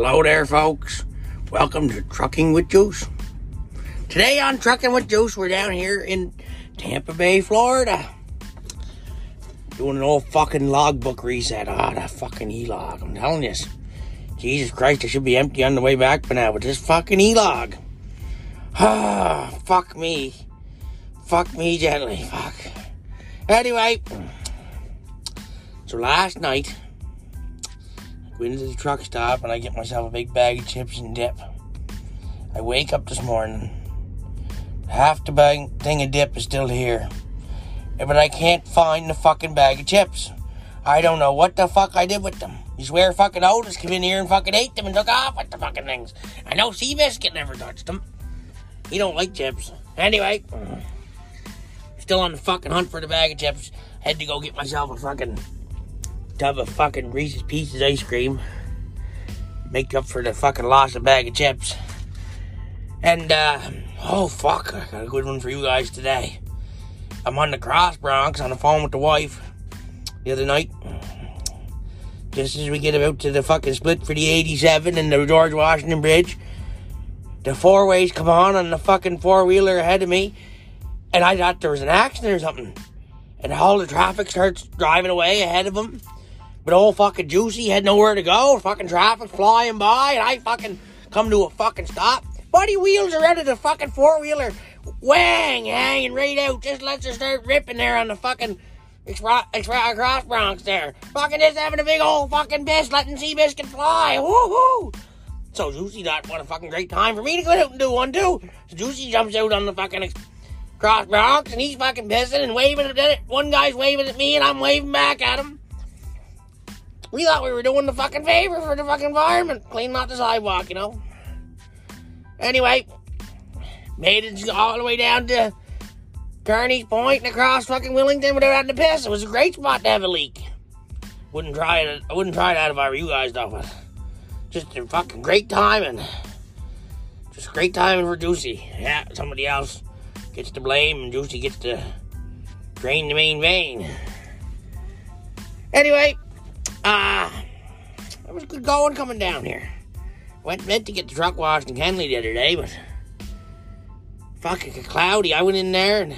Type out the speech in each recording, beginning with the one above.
Hello there, folks. Welcome to Trucking with Juice. Today on Trucking with Juice, we're down here in Tampa Bay, Florida. Doing an old fucking logbook reset. Ah, that fucking e-log. I'm telling you. Jesus Christ, it should be empty on the way back by now with this fucking e-log. Ah, fuck me. Fuck me gently. Fuck. Anyway, so last night, Go into the truck stop and I get myself a big bag of chips and dip. I wake up this morning, half the bag thing of dip is still here, but I can't find the fucking bag of chips. I don't know what the fuck I did with them. You swear fucking Otis came in here and fucking ate them and took off with the fucking things. I know Seabiscuit never touched them. He don't like chips. Anyway, still on the fucking hunt for the bag of chips. Had to go get myself a fucking tub of fucking Reese's Pieces ice cream. Make up for the fucking loss of bag of chips. And, uh, oh fuck, I got a good one for you guys today. I'm on the Cross Bronx on the phone with the wife the other night. Just as we get about to the fucking split for the 87 and the George Washington Bridge, the four ways come on on the fucking four wheeler ahead of me, and I thought there was an accident or something. And all the traffic starts driving away ahead of them. But old fucking Juicy had nowhere to go. Fucking traffic flying by, and I fucking come to a fucking stop. Buddy wheels are out of the fucking four wheeler, wang, hanging right out. Just lets her start ripping there on the fucking express, express cross Bronx there. Fucking just having a big old fucking piss, letting Seabiscuit fly. Woohoo! So Juicy thought, what a fucking great time for me to go out and do one too. So Juicy jumps out on the fucking ex- cross Bronx and he's fucking pissing and waving at it. One guy's waving at me and I'm waving back at him. We thought we were doing the fucking favor for the fucking environment, cleaning out the sidewalk, you know. Anyway, made it all the way down to Carney's Point and across fucking Wilmington without having to piss. It was a great spot to have a leak. Wouldn't try it. I wouldn't try that if I were you guys, though. Just a fucking great timing. Just great timing for Juicy. Yeah, somebody else gets to blame and Juicy gets to drain the main vein. Anyway, uh, it was good going coming down here. Went meant to get the truck washed in Kenly the other day, but fucking cloudy. I went in there and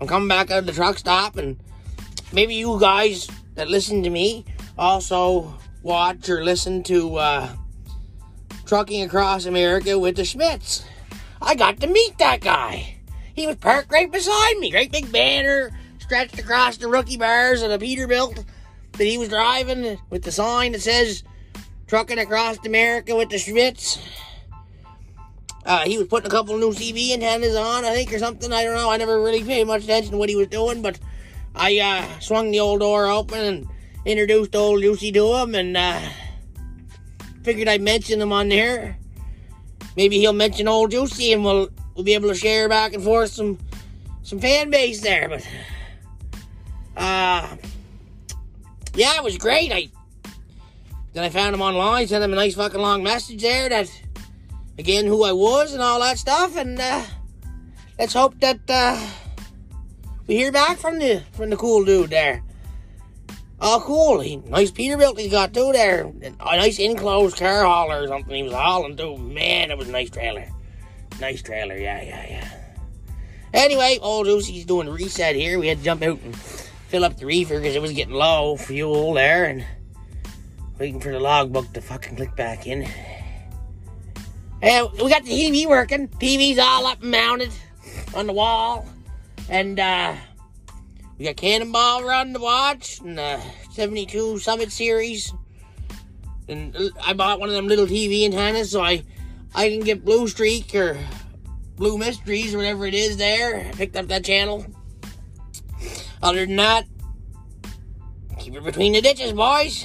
I'm coming back out of the truck stop, and maybe you guys that listen to me also watch or listen to uh, Trucking Across America with the Schmitz. I got to meet that guy. He was parked right beside me. Great big banner stretched across the rookie bars of the Peterbilt that he was driving with the sign that says Trucking Across America with the Schmitz. Uh, he was putting a couple new CB antennas on, I think, or something. I don't know. I never really paid much attention to what he was doing, but I uh, swung the old door open and introduced old Lucy to him, and uh, figured I'd mention him on there. Maybe he'll mention old Juicy, and we'll we'll be able to share back and forth some some fan base there. But uh, yeah, it was great. I then I found him online, sent him a nice fucking long message there that again who I was and all that stuff, and uh, let's hope that uh, we hear back from the from the cool dude there. Oh, cool! He, nice Peterbilt he got too there. A nice enclosed car hauler or something he was hauling too. Man, it was a nice trailer. Nice trailer, yeah, yeah, yeah. Anyway, old Lucy's doing reset here. We had to jump out and fill up the reefer because it was getting low fuel there, and waiting for the logbook to fucking click back in. And we got the TV working. TV's all up and mounted on the wall. And uh, we got Cannonball run to watch and the 72 Summit Series. And I bought one of them little TV antennas so I, I can get Blue Streak or Blue Mysteries or whatever it is there. I picked up that channel. Other than that, keep it between the ditches, boys.